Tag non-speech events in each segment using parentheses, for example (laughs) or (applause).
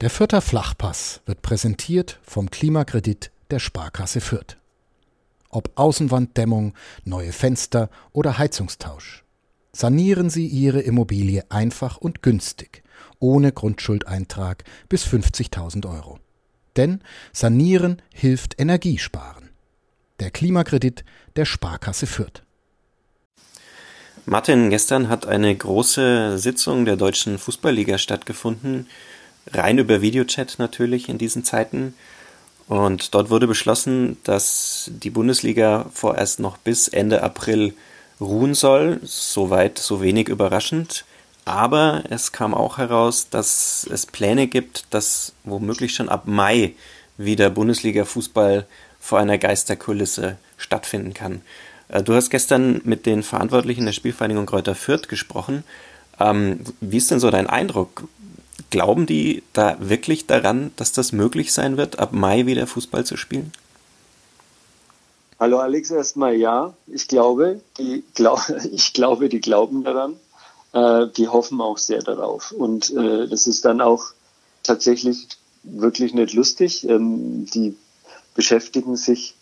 Der Fürther Flachpass wird präsentiert vom Klimakredit der Sparkasse Fürth. Ob Außenwanddämmung, neue Fenster oder Heizungstausch. Sanieren Sie Ihre Immobilie einfach und günstig, ohne Grundschuldeintrag bis 50.000 Euro. Denn Sanieren hilft Energiesparen. Der Klimakredit der Sparkasse Fürth. Martin, gestern hat eine große Sitzung der Deutschen Fußballliga stattgefunden rein über Videochat natürlich in diesen Zeiten. Und dort wurde beschlossen, dass die Bundesliga vorerst noch bis Ende April ruhen soll. Soweit, so wenig überraschend. Aber es kam auch heraus, dass es Pläne gibt, dass womöglich schon ab Mai wieder Bundesliga-Fußball vor einer Geisterkulisse stattfinden kann. Äh, du hast gestern mit den Verantwortlichen der Spielvereinigung Kräuter Fürth gesprochen. Ähm, wie ist denn so dein Eindruck? Glauben die da wirklich daran, dass das möglich sein wird, ab Mai wieder Fußball zu spielen? Hallo Alex, erstmal ja. Ich glaube, die, glaub, (laughs) ich glaube, die glauben daran. Äh, die hoffen auch sehr darauf. Und äh, das ist dann auch tatsächlich wirklich nicht lustig. Ähm, die beschäftigen sich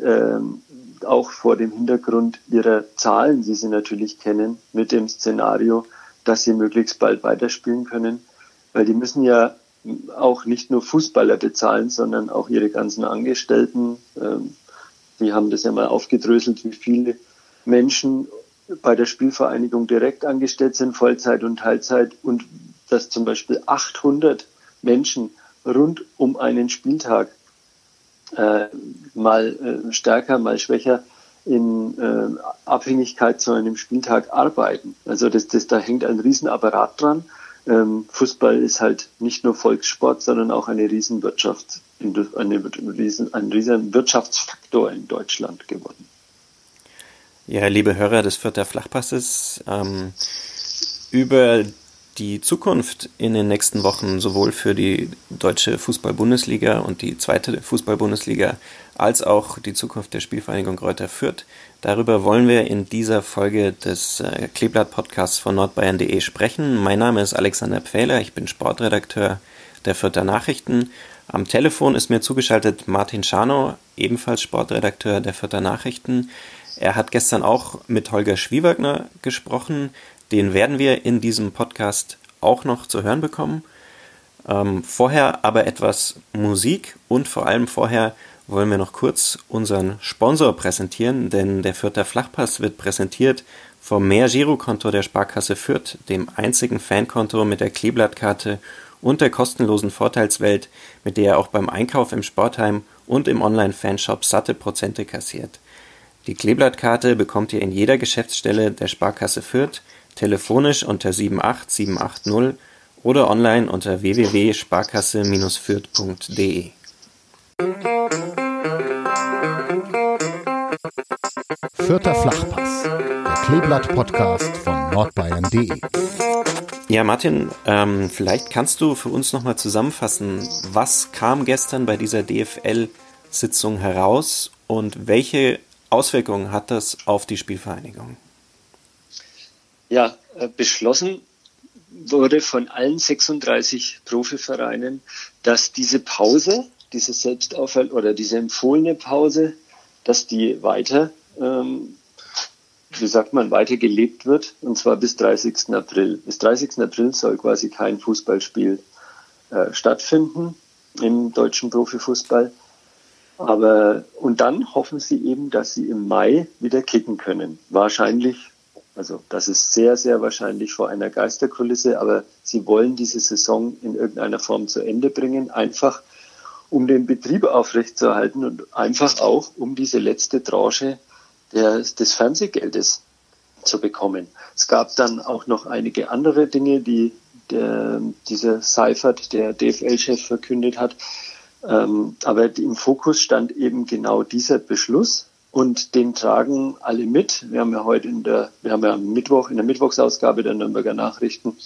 ähm, auch vor dem Hintergrund ihrer Zahlen, die sie natürlich kennen, mit dem Szenario, dass sie möglichst bald weiterspielen können weil die müssen ja auch nicht nur Fußballer bezahlen, sondern auch ihre ganzen Angestellten. Ähm, die haben das ja mal aufgedröselt, wie viele Menschen bei der Spielvereinigung direkt angestellt sind, Vollzeit und Teilzeit und dass zum Beispiel 800 Menschen rund um einen Spieltag äh, mal äh, stärker, mal schwächer in äh, Abhängigkeit zu einem Spieltag arbeiten. Also das, das, da hängt ein Riesenapparat dran Fußball ist halt nicht nur Volkssport, sondern auch eine Riesenwirtschaft, eine riesen, ein riesen Wirtschaftsfaktor in Deutschland geworden. Ja, liebe Hörer des Vierter Flachpasses, ähm, über die Zukunft in den nächsten Wochen sowohl für die deutsche Fußball-Bundesliga und die zweite Fußball-Bundesliga als auch die Zukunft der Spielvereinigung Kräuter Fürth. Darüber wollen wir in dieser Folge des äh, Kleeblatt-Podcasts von nordbayern.de sprechen. Mein Name ist Alexander Pfähler, ich bin Sportredakteur der Fürther Nachrichten. Am Telefon ist mir zugeschaltet Martin Schanow, ebenfalls Sportredakteur der Fürther Nachrichten. Er hat gestern auch mit Holger Schwiewagner gesprochen, den werden wir in diesem Podcast auch noch zu hören bekommen. Ähm, vorher aber etwas Musik und vor allem vorher wollen wir noch kurz unseren Sponsor präsentieren, denn der Fürther Flachpass wird präsentiert vom Mehr Girokonto der Sparkasse Fürth, dem einzigen Fankonto mit der Kleeblattkarte und der kostenlosen Vorteilswelt, mit der er auch beim Einkauf im Sportheim und im Online-Fanshop satte Prozente kassiert. Die Kleeblattkarte bekommt ihr in jeder Geschäftsstelle der Sparkasse Fürth telefonisch unter 78780 oder online unter www.sparkasse-fürth.de. Vierter Flachpass, der Kleeblatt-Podcast von nordbayern.de. Ja, Martin, ähm, vielleicht kannst du für uns nochmal zusammenfassen, was kam gestern bei dieser DFL-Sitzung heraus und welche Auswirkungen hat das auf die Spielvereinigung? Ja, äh, beschlossen wurde von allen 36 Profivereinen, dass diese Pause, diese Selbstaufhalt oder diese empfohlene Pause, dass die weiter, ähm, wie sagt man, weiter gelebt wird, und zwar bis 30. April. Bis 30. April soll quasi kein Fußballspiel äh, stattfinden im deutschen Profifußball. Aber, und dann hoffen sie eben, dass sie im Mai wieder kicken können. Wahrscheinlich also das ist sehr, sehr wahrscheinlich vor einer Geisterkulisse, aber sie wollen diese Saison in irgendeiner Form zu Ende bringen, einfach um den Betrieb aufrechtzuerhalten und einfach auch um diese letzte Tranche der, des Fernsehgeldes zu bekommen. Es gab dann auch noch einige andere Dinge, die der, dieser Seifert, der DFL-Chef, verkündet hat. Ähm, aber im Fokus stand eben genau dieser Beschluss, und den tragen alle mit. Wir haben ja heute in der, wir haben ja am Mittwoch, in der Mittwochsausgabe der Nürnberger Nachrichten,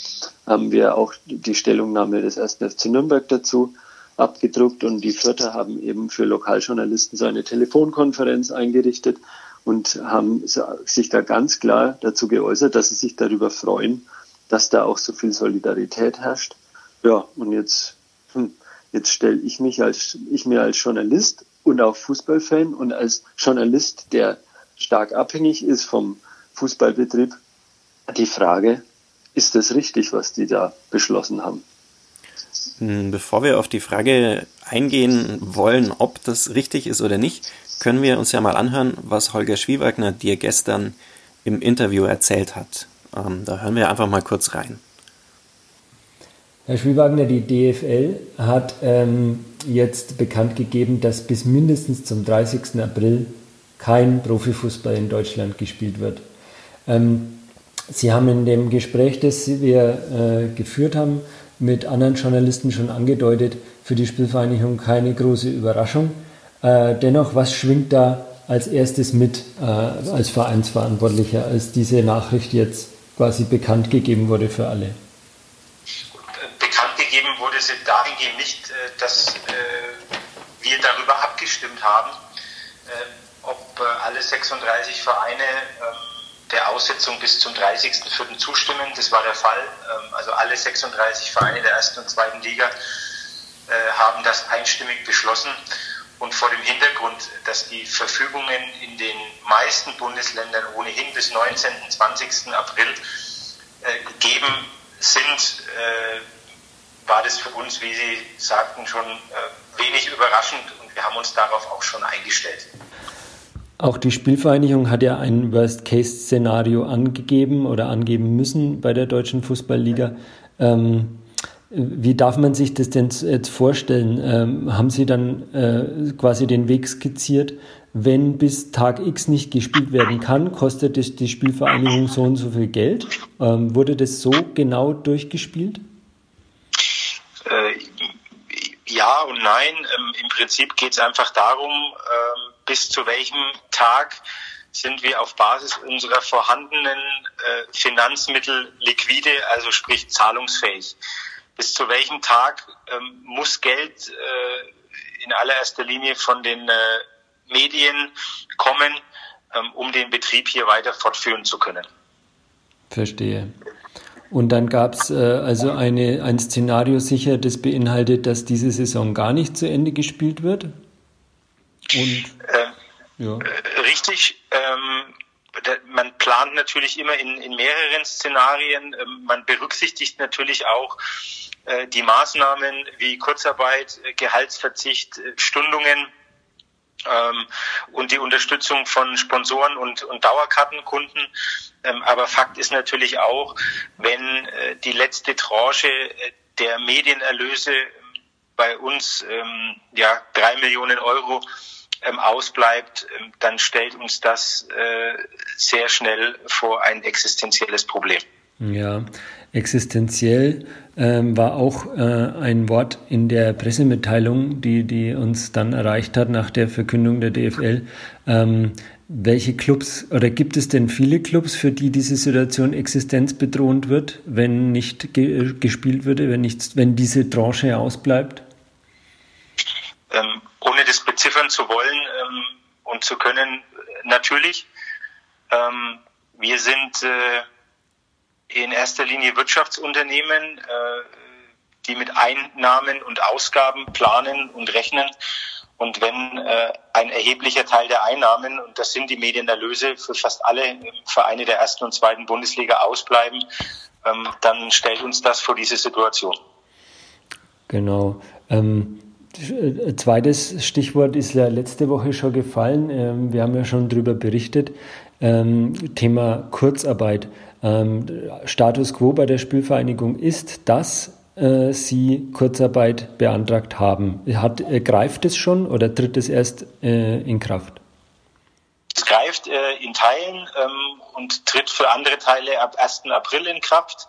haben wir auch die Stellungnahme des 1. FC Nürnberg dazu abgedruckt und die Vierter haben eben für Lokaljournalisten so eine Telefonkonferenz eingerichtet und haben sich da ganz klar dazu geäußert, dass sie sich darüber freuen, dass da auch so viel Solidarität herrscht. Ja, und jetzt hm, jetzt stelle ich mich als, ich mir als Journalist und auch Fußballfan und als Journalist, der stark abhängig ist vom Fußballbetrieb, die Frage, ist das richtig, was die da beschlossen haben? Hm, bevor wir auf die Frage eingehen wollen, ob das richtig ist oder nicht, können wir uns ja mal anhören, was Holger Schwiewagner dir gestern im Interview erzählt hat. Ähm, da hören wir einfach mal kurz rein. Herr Schwiewagner, die DFL hat ähm, jetzt bekannt gegeben, dass bis mindestens zum 30. April kein Profifußball in Deutschland gespielt wird. Ähm, Sie haben in dem Gespräch, das wir äh, geführt haben, mit anderen Journalisten schon angedeutet, für die Spielvereinigung keine große Überraschung. Äh, dennoch, was schwingt da als erstes mit äh, als Vereinsverantwortlicher, als diese Nachricht jetzt quasi bekannt gegeben wurde für alle? Sie dahingehend nicht, äh, dass äh, wir darüber abgestimmt haben, äh, ob alle 36 Vereine ähm, der Aussetzung bis zum 30.04. zustimmen. Das war der Fall. Ähm, also alle 36 Vereine der ersten und zweiten Liga haben das einstimmig beschlossen. Und vor dem Hintergrund, dass die Verfügungen in den meisten Bundesländern ohnehin bis 19. 20. April gegeben sind, war das für uns, wie Sie sagten, schon äh, wenig überraschend und wir haben uns darauf auch schon eingestellt. Auch die Spielvereinigung hat ja ein Worst-Case-Szenario angegeben oder angeben müssen bei der Deutschen Fußballliga. Ähm, wie darf man sich das denn jetzt vorstellen? Ähm, haben Sie dann äh, quasi den Weg skizziert, wenn bis Tag X nicht gespielt werden kann, kostet es die Spielvereinigung so und so viel Geld? Ähm, wurde das so genau durchgespielt? Äh, ja und nein. Ähm, Im Prinzip geht es einfach darum, ähm, bis zu welchem Tag sind wir auf Basis unserer vorhandenen äh, Finanzmittel liquide, also sprich zahlungsfähig bis zu welchem Tag ähm, muss Geld äh, in allererster Linie von den äh, Medien kommen, ähm, um den Betrieb hier weiter fortführen zu können. Verstehe. Und dann gab es äh, also eine, ein Szenario sicher, das beinhaltet, dass diese Saison gar nicht zu Ende gespielt wird? Und, ähm, ja. Äh, richtig. Ähm, man plant natürlich immer in, in mehreren Szenarien. Ähm, man berücksichtigt natürlich auch äh, die Maßnahmen wie Kurzarbeit, äh, Gehaltsverzicht, äh, Stundungen und die Unterstützung von Sponsoren und, und Dauerkartenkunden. Ähm, aber Fakt ist natürlich auch, wenn die letzte Tranche der Medienerlöse bei uns ähm, ja drei Millionen Euro ähm, ausbleibt, ähm, dann stellt uns das äh, sehr schnell vor ein existenzielles Problem. Ja, existenziell ähm, war auch äh, ein Wort in der Pressemitteilung, die, die uns dann erreicht hat nach der Verkündung der DFL. Ähm, welche Clubs oder gibt es denn viele Clubs, für die diese Situation existenzbedrohend wird, wenn nicht ge gespielt würde, wenn, nicht, wenn diese Tranche ausbleibt? Ähm, ohne das beziffern zu wollen ähm, und zu können, natürlich. Ähm, wir sind äh, in erster Linie Wirtschaftsunternehmen, äh, die mit Einnahmen und Ausgaben planen und rechnen. Und wenn äh, ein erheblicher Teil der Einnahmen, und das sind die Medienerlöse für fast alle Vereine der ersten und zweiten Bundesliga ausbleiben, ähm, dann stellt uns das vor diese Situation. Genau. Ähm, zweites Stichwort ist ja letzte Woche schon gefallen. Ähm, wir haben ja schon darüber berichtet. Ähm, Thema Kurzarbeit. Ähm, Status quo bei der Spielvereinigung ist, dass äh, Sie Kurzarbeit beantragt haben. Hat, äh, greift es schon oder tritt es erst äh, in Kraft? Es greift äh, in Teilen ähm, und tritt für andere Teile ab 1. April in Kraft.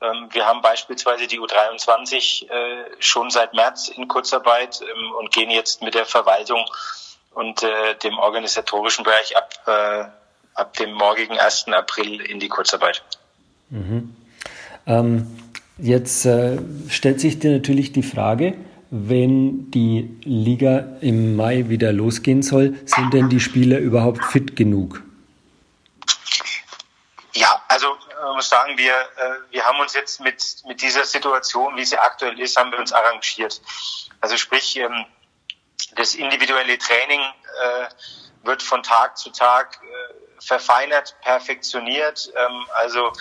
Ähm, wir haben beispielsweise die U23 äh, schon seit März in Kurzarbeit ähm, und gehen jetzt mit der Verwaltung und äh, dem organisatorischen Bereich ab ab dem morgigen 1. April in die Kurzarbeit. Mhm. Ähm, jetzt äh, stellt sich dir natürlich die Frage, wenn die Liga im Mai wieder losgehen soll, sind denn die Spieler überhaupt fit genug? Ja, also man muss sagen, wir, äh, wir haben uns jetzt mit, mit dieser Situation, wie sie aktuell ist, haben wir uns arrangiert. Also sprich, ähm, das individuelle Training äh, wird von Tag zu Tag äh, verfeinert, perfektioniert. Ähm, also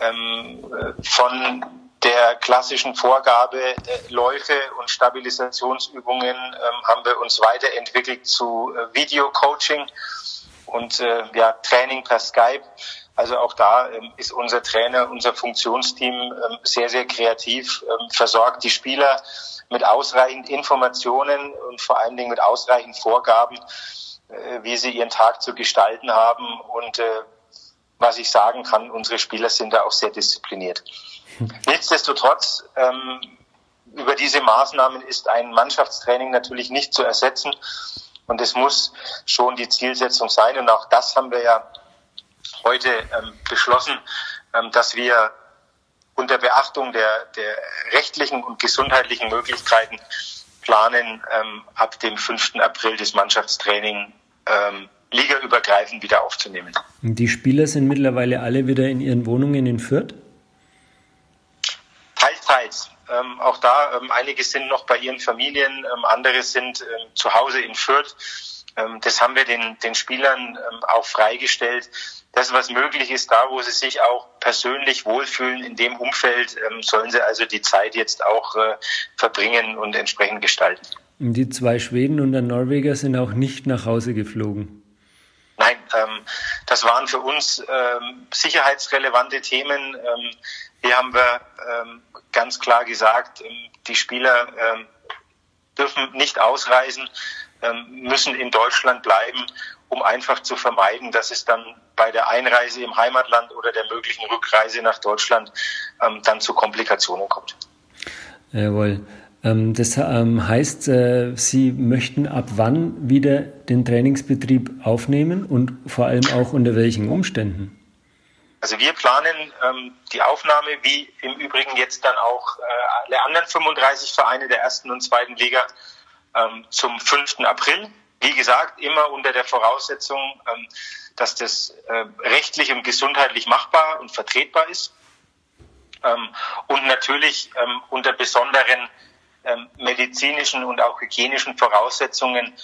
ähm, von der klassischen Vorgabe äh, Läufe und Stabilisationsübungen ähm, haben wir uns weiterentwickelt zu äh, Video-Coaching und äh, ja, Training per Skype. Also auch da ähm, ist unser Trainer, unser Funktionsteam ähm, sehr, sehr kreativ, ähm, versorgt die Spieler mit ausreichend Informationen und vor allen Dingen mit ausreichend Vorgaben, äh, wie sie ihren Tag zu gestalten haben. Und äh, was ich sagen kann, unsere Spieler sind da auch sehr diszipliniert. (laughs) Nichtsdestotrotz, ähm, über diese Maßnahmen ist ein Mannschaftstraining natürlich nicht zu ersetzen. Und es muss schon die Zielsetzung sein. Und auch das haben wir ja heute ähm, beschlossen, ähm, dass wir unter Beachtung der, der rechtlichen und gesundheitlichen Möglichkeiten planen, ähm, ab dem 5. April das Mannschaftstraining ähm, ligaübergreifend wieder aufzunehmen. Die Spieler sind mittlerweile alle wieder in ihren Wohnungen in Fürth? Teils. Ähm, auch da, ähm, einige sind noch bei ihren Familien, ähm, andere sind ähm, zu Hause in Fürth. Ähm, das haben wir den, den Spielern auch freigestellt. Das, was möglich ist, da wo sie sich auch persönlich wohlfühlen in dem Umfeld, sollen sie also die Zeit jetzt auch äh, verbringen und entsprechend gestalten. Die zwei Schweden und der Norweger sind auch nicht nach Hause geflogen. Nein, ähm, das waren für uns ähm, sicherheitsrelevante Themen. Ähm, hier haben wir ähm, ganz klar gesagt, ähm, die Spieler ähm, dürfen nicht ausreisen, ähm, müssen in Deutschland bleiben, um einfach zu vermeiden, dass es dann bei der Einreise im Heimatland oder der möglichen Rückreise nach Deutschland ähm, dann zu Komplikationen kommt. Jawohl. Ähm, das heißt, äh, Sie möchten ab wann wieder den Trainingsbetrieb aufnehmen und vor allem auch unter welchen Umständen? Also wir planen ähm, die Aufnahme, wie im Übrigen jetzt dann auch äh, alle anderen 35 Vereine der ersten und zweiten Liga ähm, zum 5. April. Wie gesagt, immer unter der Voraussetzung, ähm, dass das äh, rechtlich und gesundheitlich machbar und vertretbar ist. Ähm, und natürlich ähm, unter besonderen ähm, medizinischen und auch hygienischen Voraussetzungen,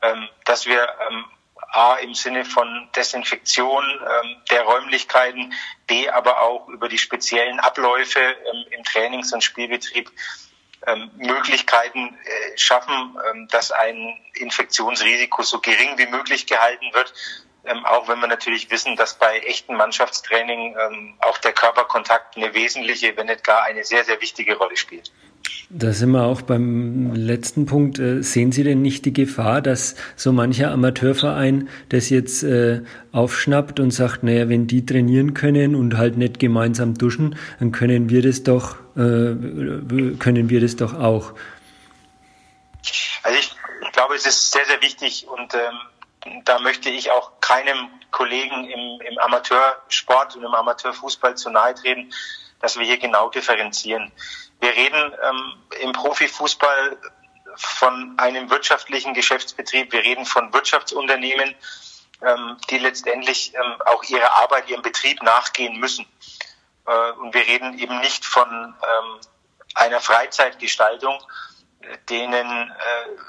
ähm, dass wir ähm, A im Sinne von Desinfektion ähm, der Räumlichkeiten, B aber auch über die speziellen Abläufe ähm, im Trainings- und Spielbetrieb ähm, Möglichkeiten äh, schaffen, ähm, dass ein Infektionsrisiko so gering wie möglich gehalten wird. Ähm, auch wenn wir natürlich wissen, dass bei echten Mannschaftstraining ähm, auch der Körperkontakt eine wesentliche, wenn nicht gar eine sehr, sehr wichtige Rolle spielt. Da sind wir auch beim letzten Punkt. Äh, sehen Sie denn nicht die Gefahr, dass so mancher Amateurverein das jetzt äh, aufschnappt und sagt, naja, wenn die trainieren können und halt nicht gemeinsam duschen, dann können wir das doch, äh, können wir das doch auch. Also ich, ich glaube, es ist sehr, sehr wichtig und ähm, da möchte ich auch keinem Kollegen im, im Amateursport und im Amateurfußball zu nahe treten, dass wir hier genau differenzieren. Wir reden ähm, im Profifußball von einem wirtschaftlichen Geschäftsbetrieb. Wir reden von Wirtschaftsunternehmen, ähm, die letztendlich ähm, auch ihrer Arbeit, ihrem Betrieb nachgehen müssen. Äh, und wir reden eben nicht von ähm, einer Freizeitgestaltung, denen äh,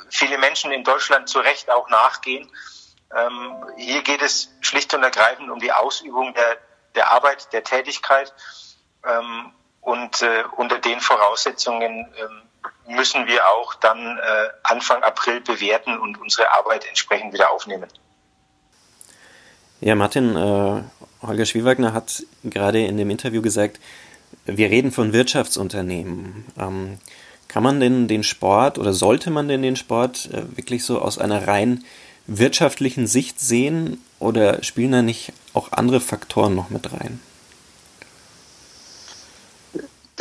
viele Menschen in Deutschland zu Recht auch nachgehen. Ähm, hier geht es schlicht und ergreifend um die Ausübung der, der Arbeit, der Tätigkeit. Und äh, unter den Voraussetzungen äh, müssen wir auch dann äh, Anfang April bewerten und unsere Arbeit entsprechend wieder aufnehmen. Ja, Martin, äh, Holger Schwiewagner hat gerade in dem Interview gesagt, wir reden von Wirtschaftsunternehmen. Ähm, kann man denn den Sport oder sollte man denn den Sport äh, wirklich so aus einer rein wirtschaftlichen Sicht sehen oder spielen da nicht auch andere Faktoren noch mit rein?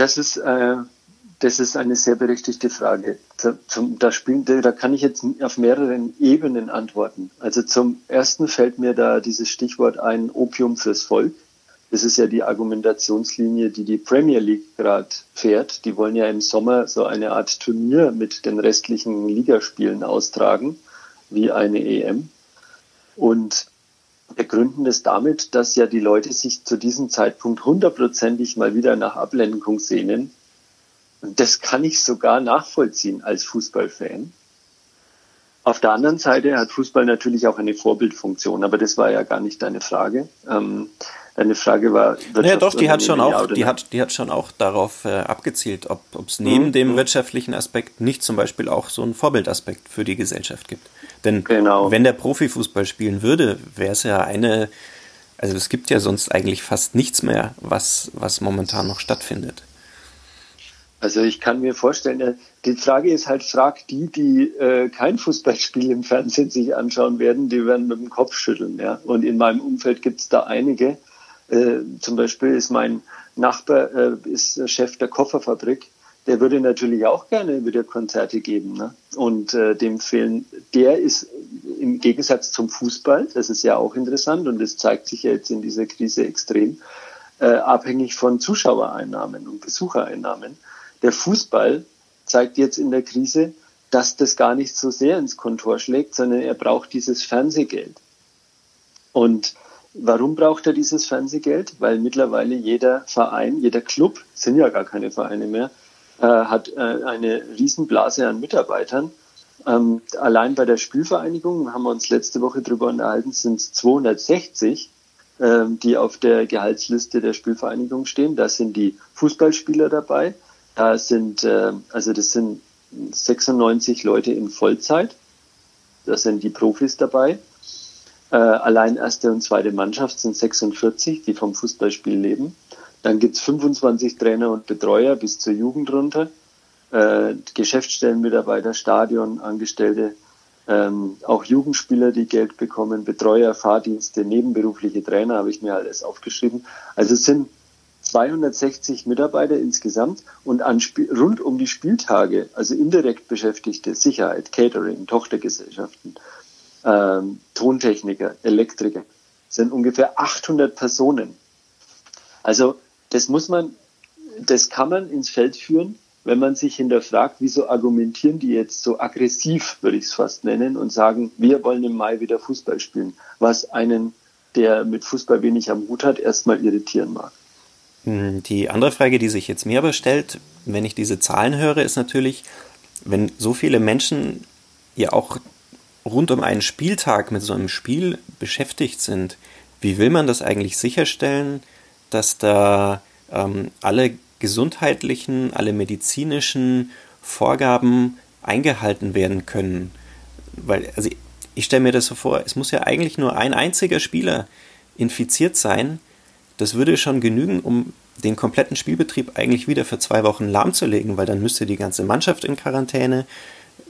Das ist, äh, das ist eine sehr berechtigte Frage. Zum, da, spielen, da kann ich jetzt auf mehreren Ebenen antworten. Also zum ersten fällt mir da dieses Stichwort ein, Opium fürs Volk. Das ist ja die Argumentationslinie, die die Premier League gerade fährt. Die wollen ja im Sommer so eine Art Turnier mit den restlichen Ligaspielen austragen, wie eine EM. Und Wir gründen das damit, dass ja die Leute sich zu diesem Zeitpunkt hundertprozentig mal wieder nach Ablenkung sehnen. Und das kann ich sogar nachvollziehen als Fußballfan. Auf der anderen Seite hat Fußball natürlich auch eine Vorbildfunktion, aber das war ja gar nicht deine Frage. Ähm, deine Frage war. Ja, doch, die hat schon auch, die hat, die hat schon auch darauf äh, abgezielt, ob es neben mhm. dem wirtschaftlichen Aspekt nicht zum Beispiel auch so einen Vorbildaspekt für die Gesellschaft gibt. Denn genau. wenn der Profifußball spielen würde, wäre es ja eine, also es gibt ja sonst eigentlich fast nichts mehr, was, was momentan noch stattfindet. Also ich kann mir vorstellen, äh, die Frage ist halt, frag die, die äh, kein Fußballspiel im Fernsehen sich anschauen werden, die werden mit dem Kopf schütteln. Ja? Und in meinem Umfeld gibt es da einige. Äh, zum Beispiel ist mein Nachbar äh, ist Chef der Kofferfabrik. Der würde natürlich auch gerne wieder Konzerte geben. Ne? Und äh, dem fehlen, der ist im Gegensatz zum Fußball, das ist ja auch interessant und das zeigt sich ja jetzt in dieser Krise extrem, äh, abhängig von Zuschauereinnahmen und Besuchereinnahmen. Der Fußball zeigt jetzt in der Krise, dass das gar nicht so sehr ins Kontor schlägt, sondern er braucht dieses Fernsehgeld. Und warum braucht er dieses Fernsehgeld? Weil mittlerweile jeder Verein, jeder Club, sind ja gar keine Vereine mehr, äh, hat äh, eine Riesenblase an Mitarbeitern. Ähm, allein bei der Spielvereinigung, haben wir uns letzte Woche darüber unterhalten, sind es 260, äh, die auf der Gehaltsliste der Spielvereinigung stehen. Da sind die Fußballspieler dabei, da sind, äh, also das sind 96 Leute in Vollzeit. Da sind die Profis dabei. Äh, allein erste und zweite Mannschaft sind 46, die vom Fußballspiel leben. Dann gibt's 25 Trainer und Betreuer bis zur Jugend runter. Äh, Geschäftsstellenmitarbeiter, Stadion, Angestellte, ähm, auch Jugendspieler, die Geld bekommen, Betreuer, Fahrdienste, nebenberufliche Trainer, habe ich mir alles aufgeschrieben. Also es sind 260 Mitarbeiter insgesamt und an rund um die Spieltage, also indirekt Beschäftigte, Sicherheit, Catering, Tochtergesellschaften, ähm, Tontechniker, Elektriker, sind ungefähr 800 Personen. Also das muss man, das kann man ins Feld führen, wenn man sich hinterfragt, wieso argumentieren die jetzt so aggressiv, würde ich es fast nennen, und sagen, wir wollen im Mai wieder Fußball spielen, was einen, der mit Fußball wenig am Hut hat, erstmal irritieren mag. Hm, die andere Frage, die sich jetzt mir aber stellt, wenn ich diese Zahlen höre, ist natürlich, wenn so viele Menschen ja auch rund um einen Spieltag mit so einem Spiel beschäftigt sind, wie will man das eigentlich sicherstellen, dass da ähm, alle gesundheitlichen, alle medizinischen Vorgaben eingehalten werden können? Weil, also ich stelle mir das so vor, es muss ja eigentlich nur ein einziger Spieler infiziert sein, das würde schon genügen, um den kompletten Spielbetrieb eigentlich wieder für zwei Wochen lahmzulegen, weil dann müsste die ganze Mannschaft in Quarantäne,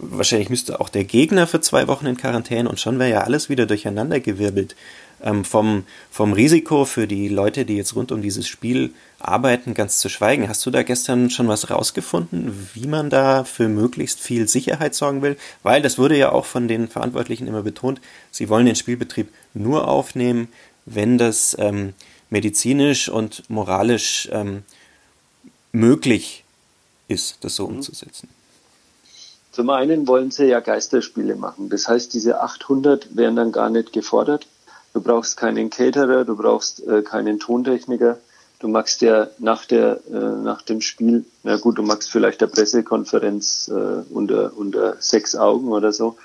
wahrscheinlich müsste auch der Gegner für zwei Wochen in Quarantäne und schon wäre ja alles wieder durcheinandergewirbelt. Ähm, vom, vom Risiko für die Leute, die jetzt rund um dieses Spiel arbeiten, ganz zu schweigen. Hast du da gestern schon was rausgefunden, wie man da für möglichst viel Sicherheit sorgen will? Weil das wurde ja auch von den Verantwortlichen immer betont, sie wollen den Spielbetrieb nur aufnehmen, wenn das ähm, medizinisch und moralisch ähm, möglich ist, das so mhm. umzusetzen. Zum einen wollen sie ja Geisterspiele machen. Das heißt, diese 800 werden dann gar nicht gefordert. Du brauchst keinen Caterer, du brauchst äh, keinen Tontechniker. Du machst ja nach der äh, nach dem Spiel, na gut, du machst vielleicht eine Pressekonferenz äh, unter unter sechs Augen oder so.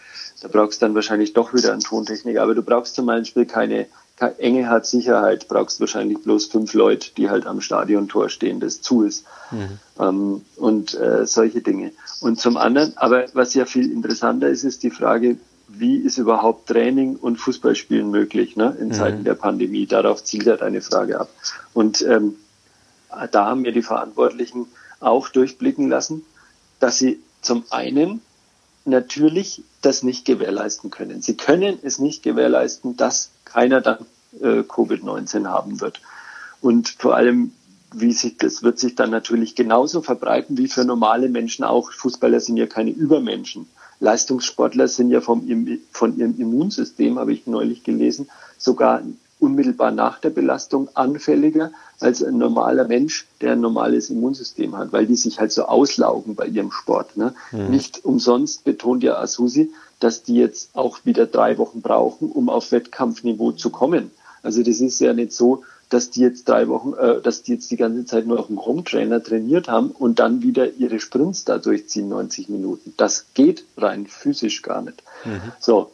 Da brauchst du dann wahrscheinlich doch wieder einen Tontechniker. Aber du brauchst zum Beispiel keine Enge hat Sicherheit, brauchst wahrscheinlich bloß fünf Leute, die halt am Stadiontor stehen, das zu ist. Mhm. Ähm, und äh, solche Dinge. Und zum anderen, aber was ja viel interessanter ist, ist die Frage, wie ist überhaupt Training und Fußballspielen möglich ne, in mhm. Zeiten der Pandemie? Darauf zielt ja deine Frage ab. Und ähm, da haben wir die Verantwortlichen auch durchblicken lassen, dass sie zum einen natürlich das nicht gewährleisten können. Sie können es nicht gewährleisten, dass keiner dann äh, Covid-19 haben wird. Und vor allem, wie sich das wird sich dann natürlich genauso verbreiten wie für normale Menschen auch. Fußballer sind ja keine Übermenschen. Leistungssportler sind ja vom, von ihrem Immunsystem, habe ich neulich gelesen, sogar unmittelbar nach der Belastung anfälliger als ein normaler Mensch, der ein normales Immunsystem hat, weil die sich halt so auslaugen bei ihrem Sport. Ne? Mhm. Nicht umsonst betont ja Asusi, dass die jetzt auch wieder drei Wochen brauchen, um auf Wettkampfniveau zu kommen. Also das ist ja nicht so, dass die jetzt drei Wochen, äh, dass die jetzt die ganze Zeit nur auf dem Home-Trainer trainiert haben und dann wieder ihre Sprints da durchziehen, 90 Minuten. Das geht rein physisch gar nicht. Mhm. So.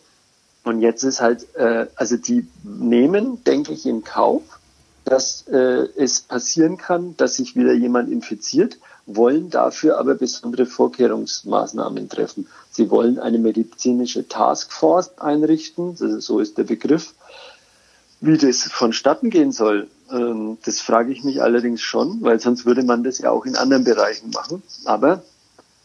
Und jetzt ist halt, äh, also die nehmen, denke ich, in Kauf, dass äh, es passieren kann, dass sich wieder jemand infiziert, wollen dafür aber besondere Vorkehrungsmaßnahmen treffen. Sie wollen eine medizinische Taskforce einrichten, so ist der Begriff, wie das vonstatten gehen soll, ähm, das frage ich mich allerdings schon, weil sonst würde man das ja auch in anderen Bereichen machen. Aber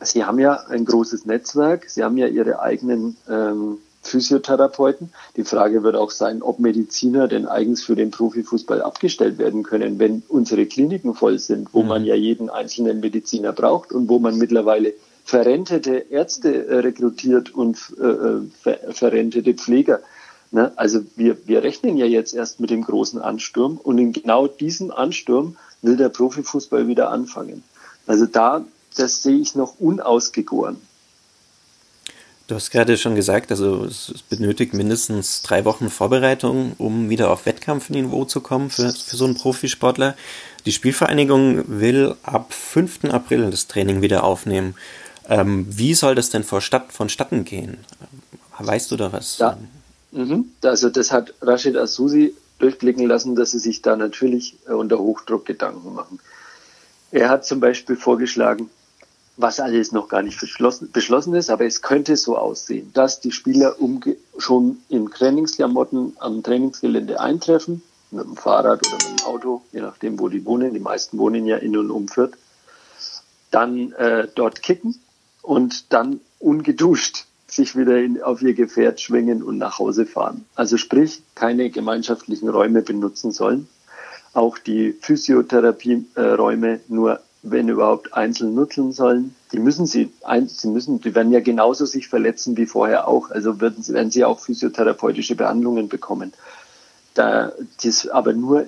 Sie haben ja ein großes Netzwerk, Sie haben ja Ihre eigenen ähm, Physiotherapeuten. Die Frage wird auch sein, ob Mediziner denn eigens für den Profifußball abgestellt werden können, wenn unsere Kliniken voll sind, wo mhm. man ja jeden einzelnen Mediziner braucht und wo man mittlerweile verrentete Ärzte äh, rekrutiert und äh, äh ver verrentete Pfleger. Ne? Also wir, wir rechnen ja jetzt erst mit dem großen Ansturm und in genau diesem Ansturm will der Profifußball wieder anfangen. Also da, das sehe ich noch unausgegoren. Du hast gerade schon gesagt, also es benötigt mindestens drei Wochen Vorbereitung, um wieder auf Wettkampfniveau zu kommen für, für so einen Profisportler. Die Spielvereinigung will ab 5. April das Training wieder aufnehmen. Ähm, wie soll das denn vonstatten gehen? Weißt du da was? Ja, Mhm. Also das hat Rashid Asusi durchblicken lassen, dass sie sich da natürlich äh, unter Hochdruck Gedanken machen. Er hat zum Beispiel vorgeschlagen, was alles noch gar nicht beschlossen ist, aber es könnte so aussehen, dass die Spieler schon in Trainingsklamotten am Trainingsgelände eintreffen, mit dem Fahrrad oder mit dem Auto, je nachdem, wo die wohnen. Die meisten wohnen ja in und um Fürth. Dann äh, dort kicken und dann ungeduscht sich wieder in, auf ihr Gefährt schwingen und nach Hause fahren. Also sprich, keine gemeinschaftlichen Räume benutzen sollen. Auch die Physiotherapieräume nur, wenn überhaupt, einzeln nutzen sollen. Die müssen sie, sie müssen, die werden ja genauso sich verletzen wie vorher auch. Also werden, sie, werden sie auch physiotherapeutische Behandlungen bekommen. Da, dies aber nur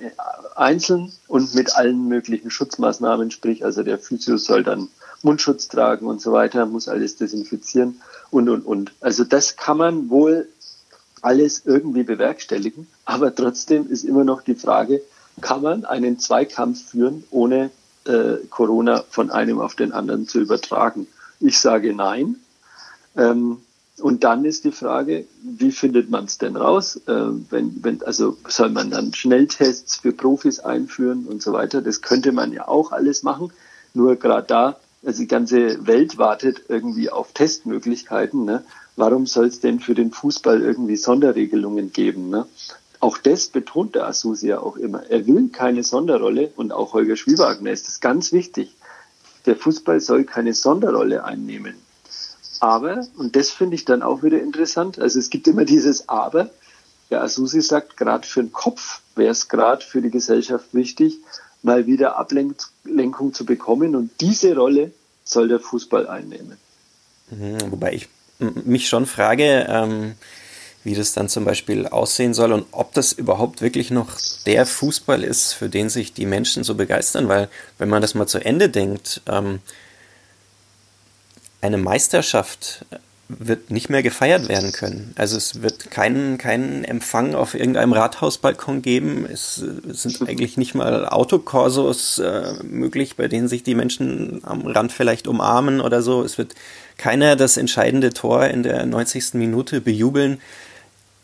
einzeln und mit allen möglichen Schutzmaßnahmen, sprich, also der Physio soll dann Mundschutz tragen und so weiter, muss alles desinfizieren und, und, und. Also das kann man wohl alles irgendwie bewerkstelligen, aber trotzdem ist immer noch die Frage, kann man einen Zweikampf führen, ohne äh, Corona von einem auf den anderen zu übertragen? Ich sage nein. Ähm, und dann ist die Frage, wie findet man es denn raus? Äh, wenn, wenn, also soll man dann Schnelltests für Profis einführen und so weiter? Das könnte man ja auch alles machen. Nur gerade da also die ganze Welt wartet irgendwie auf Testmöglichkeiten. Ne? Warum soll es denn für den Fußball irgendwie Sonderregelungen geben? Ne? Auch das betont der Asusi ja auch immer. Er will keine Sonderrolle und auch Holger Schwiewagner ist das ganz wichtig. Der Fußball soll keine Sonderrolle einnehmen. Aber, und das finde ich dann auch wieder interessant, also es gibt immer dieses Aber. Der Asusi sagt, gerade für den Kopf wäre es gerade für die Gesellschaft wichtig, mal wieder Ablenkung zu bekommen. Und diese Rolle soll der Fußball einnehmen. Mhm, wobei ich mich schon frage, ähm, wie das dann zum Beispiel aussehen soll und ob das überhaupt wirklich noch der Fußball ist, für den sich die Menschen so begeistern, weil wenn man das mal zu Ende denkt, ähm, eine Meisterschaft wird nicht mehr gefeiert werden können. Also es wird keinen, keinen Empfang auf irgendeinem Rathausbalkon geben. Es, es sind eigentlich nicht mal Autokorsos äh, möglich, bei denen sich die Menschen am Rand vielleicht umarmen oder so. Es wird keiner das entscheidende Tor in der 90. Minute bejubeln.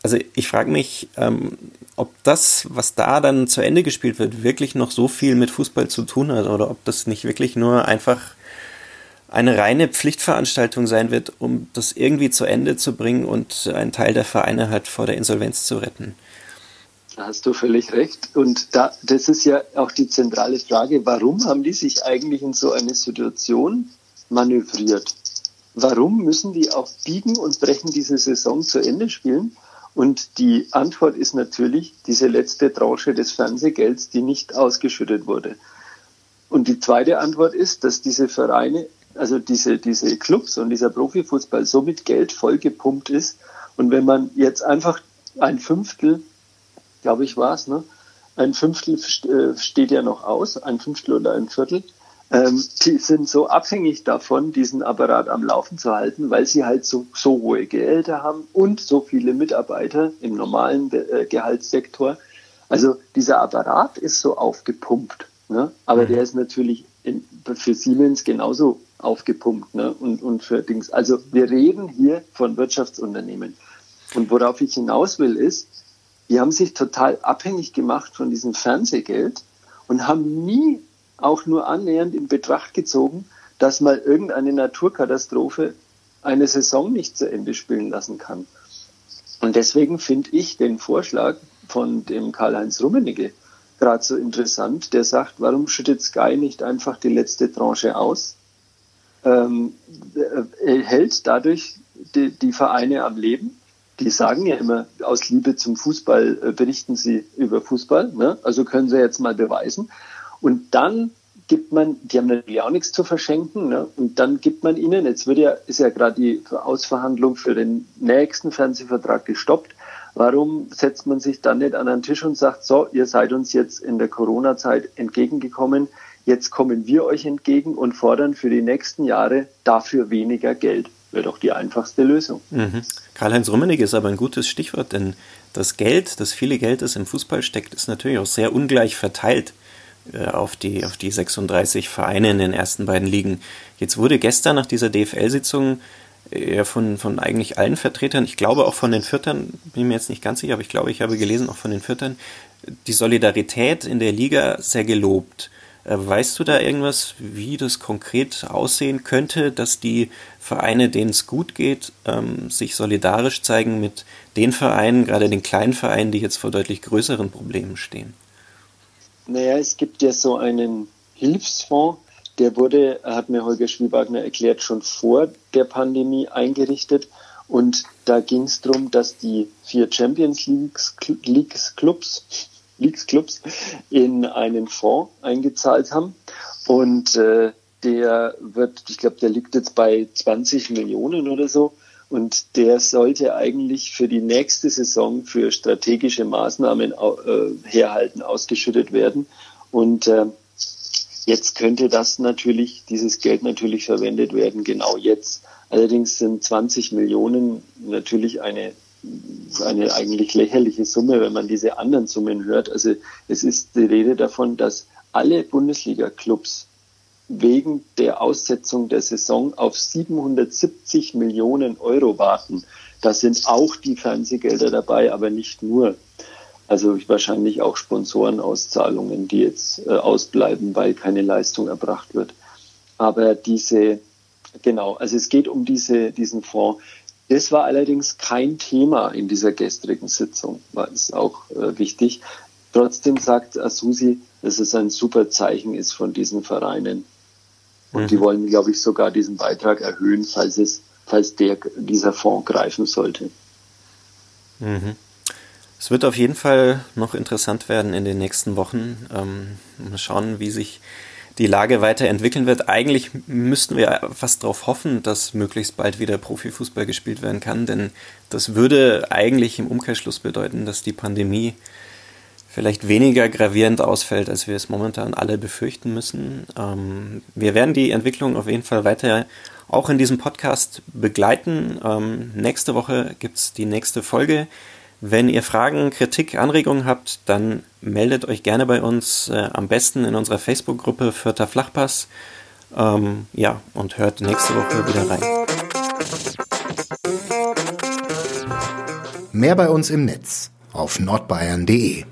Also ich frage mich, ähm, ob das, was da dann zu Ende gespielt wird, wirklich noch so viel mit Fußball zu tun hat oder ob das nicht wirklich nur einfach eine reine Pflichtveranstaltung sein wird, um das irgendwie zu Ende zu bringen und einen Teil der Vereine halt vor der Insolvenz zu retten. Da hast du völlig recht. Und da, das ist ja auch die zentrale Frage, warum haben die sich eigentlich in so eine Situation manövriert? Warum müssen die auch biegen und brechen diese Saison zu Ende spielen? Und die Antwort ist natürlich diese letzte Tranche des Fernsehgelds, die nicht ausgeschüttet wurde. Und die zweite Antwort ist, dass diese Vereine also diese, diese Clubs und dieser Profifußball so mit Geld vollgepumpt ist. Und wenn man jetzt einfach ein Fünftel glaube ich, war es. Ne? Ein Fünftel äh, steht ja noch aus, ein Fünftel oder ein Viertel. Ähm, die sind so abhängig davon, diesen Apparat am Laufen zu halten, weil sie halt so, so hohe Gehälter haben und so viele Mitarbeiter im normalen äh, Gehaltssektor. Also dieser Apparat ist so aufgepumpt. Ne? Aber mhm. der ist natürlich in, für Siemens genauso aufgepumpt. Ne? Und, und für Dings. Also wir reden hier von Wirtschaftsunternehmen. Und worauf ich hinaus will, ist, die haben sich total abhängig gemacht von diesem Fernsehgeld und haben nie auch nur annähernd in Betracht gezogen, dass mal irgendeine Naturkatastrophe eine Saison nicht zu Ende spielen lassen kann. Und deswegen finde ich den Vorschlag von dem Karl-Heinz Rummenigge gerade so interessant, der sagt, warum schüttet Sky nicht einfach die letzte Tranche aus, ähm, äh, hält dadurch die, die Vereine am Leben die sagen ja immer, aus Liebe zum Fußball äh, berichten sie über Fußball. Ne? Also können sie jetzt mal beweisen. Und dann gibt man, die haben natürlich auch nichts zu verschenken, ne? und dann gibt man ihnen, jetzt wird ja, ist ja gerade die Ausverhandlung für den nächsten Fernsehvertrag gestoppt. Warum setzt man sich dann nicht an den Tisch und sagt, so, ihr seid uns jetzt in der Corona-Zeit entgegengekommen, jetzt kommen wir euch entgegen und fordern für die nächsten Jahre dafür weniger Geld wäre doch die einfachste Lösung. Mhm. Karl-Heinz Rummenigge ist aber ein gutes Stichwort, denn das Geld, das viele Geld, das im Fußball steckt, ist natürlich auch sehr ungleich verteilt auf die, auf die 36 Vereine in den ersten beiden Ligen. Jetzt wurde gestern nach dieser DFL-Sitzung äh, von, von eigentlich allen Vertretern, ich glaube auch von den Viertern, bin mir jetzt nicht ganz sicher, aber ich glaube, ich habe gelesen, auch von den Viertern, die Solidarität in der Liga sehr gelobt. Äh, weißt du da irgendwas, wie das konkret aussehen könnte, dass die Vereine, denen es gut geht, ähm, sich solidarisch zeigen mit den Vereinen, gerade den kleinen Vereinen, die jetzt vor deutlich größeren Problemen stehen? Naja, es gibt ja so einen Hilfsfonds, der wurde, hat mir Holger Schwiebagner erklärt, schon vor der Pandemie eingerichtet. Und da ging es darum, dass die vier Champions Leagues, Leagues Clubs (laughs) Leagues-Clubs in einen Fonds eingezahlt haben. Und äh, der wird, ich glaube, der liegt jetzt bei 20 Millionen oder so. Und der sollte eigentlich für die nächste Saison für strategische Maßnahmen äh, herhalten, ausgeschüttet werden. Und äh, jetzt könnte das natürlich, dieses Geld natürlich verwendet werden, genau jetzt. Allerdings sind 20 Millionen natürlich eine eine eigentlich lächerliche Summe, wenn man diese anderen Summen hört. Also es ist die Rede davon, dass alle Bundesliga-Clubs wegen der Aussetzung der Saison auf 770 Millionen Euro warten. Da sind auch die Fernsehgelder dabei, aber nicht nur. Also wahrscheinlich auch Sponsorenauszahlungen, die jetzt äh, ausbleiben, weil keine Leistung erbracht wird. Aber diese, genau, also es geht um diese, diesen Fonds. Das war allerdings kein Thema in dieser gestrigen Sitzung, war es auch äh, wichtig. Trotzdem sagt Asusi, dass es ein super Zeichen ist von diesen Vereinen. Und mhm. die wollen, glaube ich, sogar diesen Beitrag erhöhen, falls es, falls der, dieser Fonds greifen sollte. Mhm. Es wird auf jeden Fall noch interessant werden in den nächsten Wochen. Ähm, mal schauen, wie sich die Lage weiterentwickeln wird. Eigentlich müssten wir fast darauf hoffen, dass möglichst bald wieder Profifußball gespielt werden kann, denn das würde eigentlich im Umkehrschluss bedeuten, dass die Pandemie vielleicht weniger gravierend ausfällt, als wir es momentan alle befürchten müssen. Ähm, wir werden die Entwicklung auf jeden Fall weiter auch in diesem Podcast begleiten. Ähm, nächste Woche gibt es die nächste Folge. Wenn ihr Fragen, Kritik, Anregungen habt, dann meldet euch gerne bei uns, äh, am besten in unserer Facebook-Gruppe Vierter Flachpass. Ähm, ja, und hört nächste Woche wieder rein. Mehr bei uns im Netz auf nordbayern.de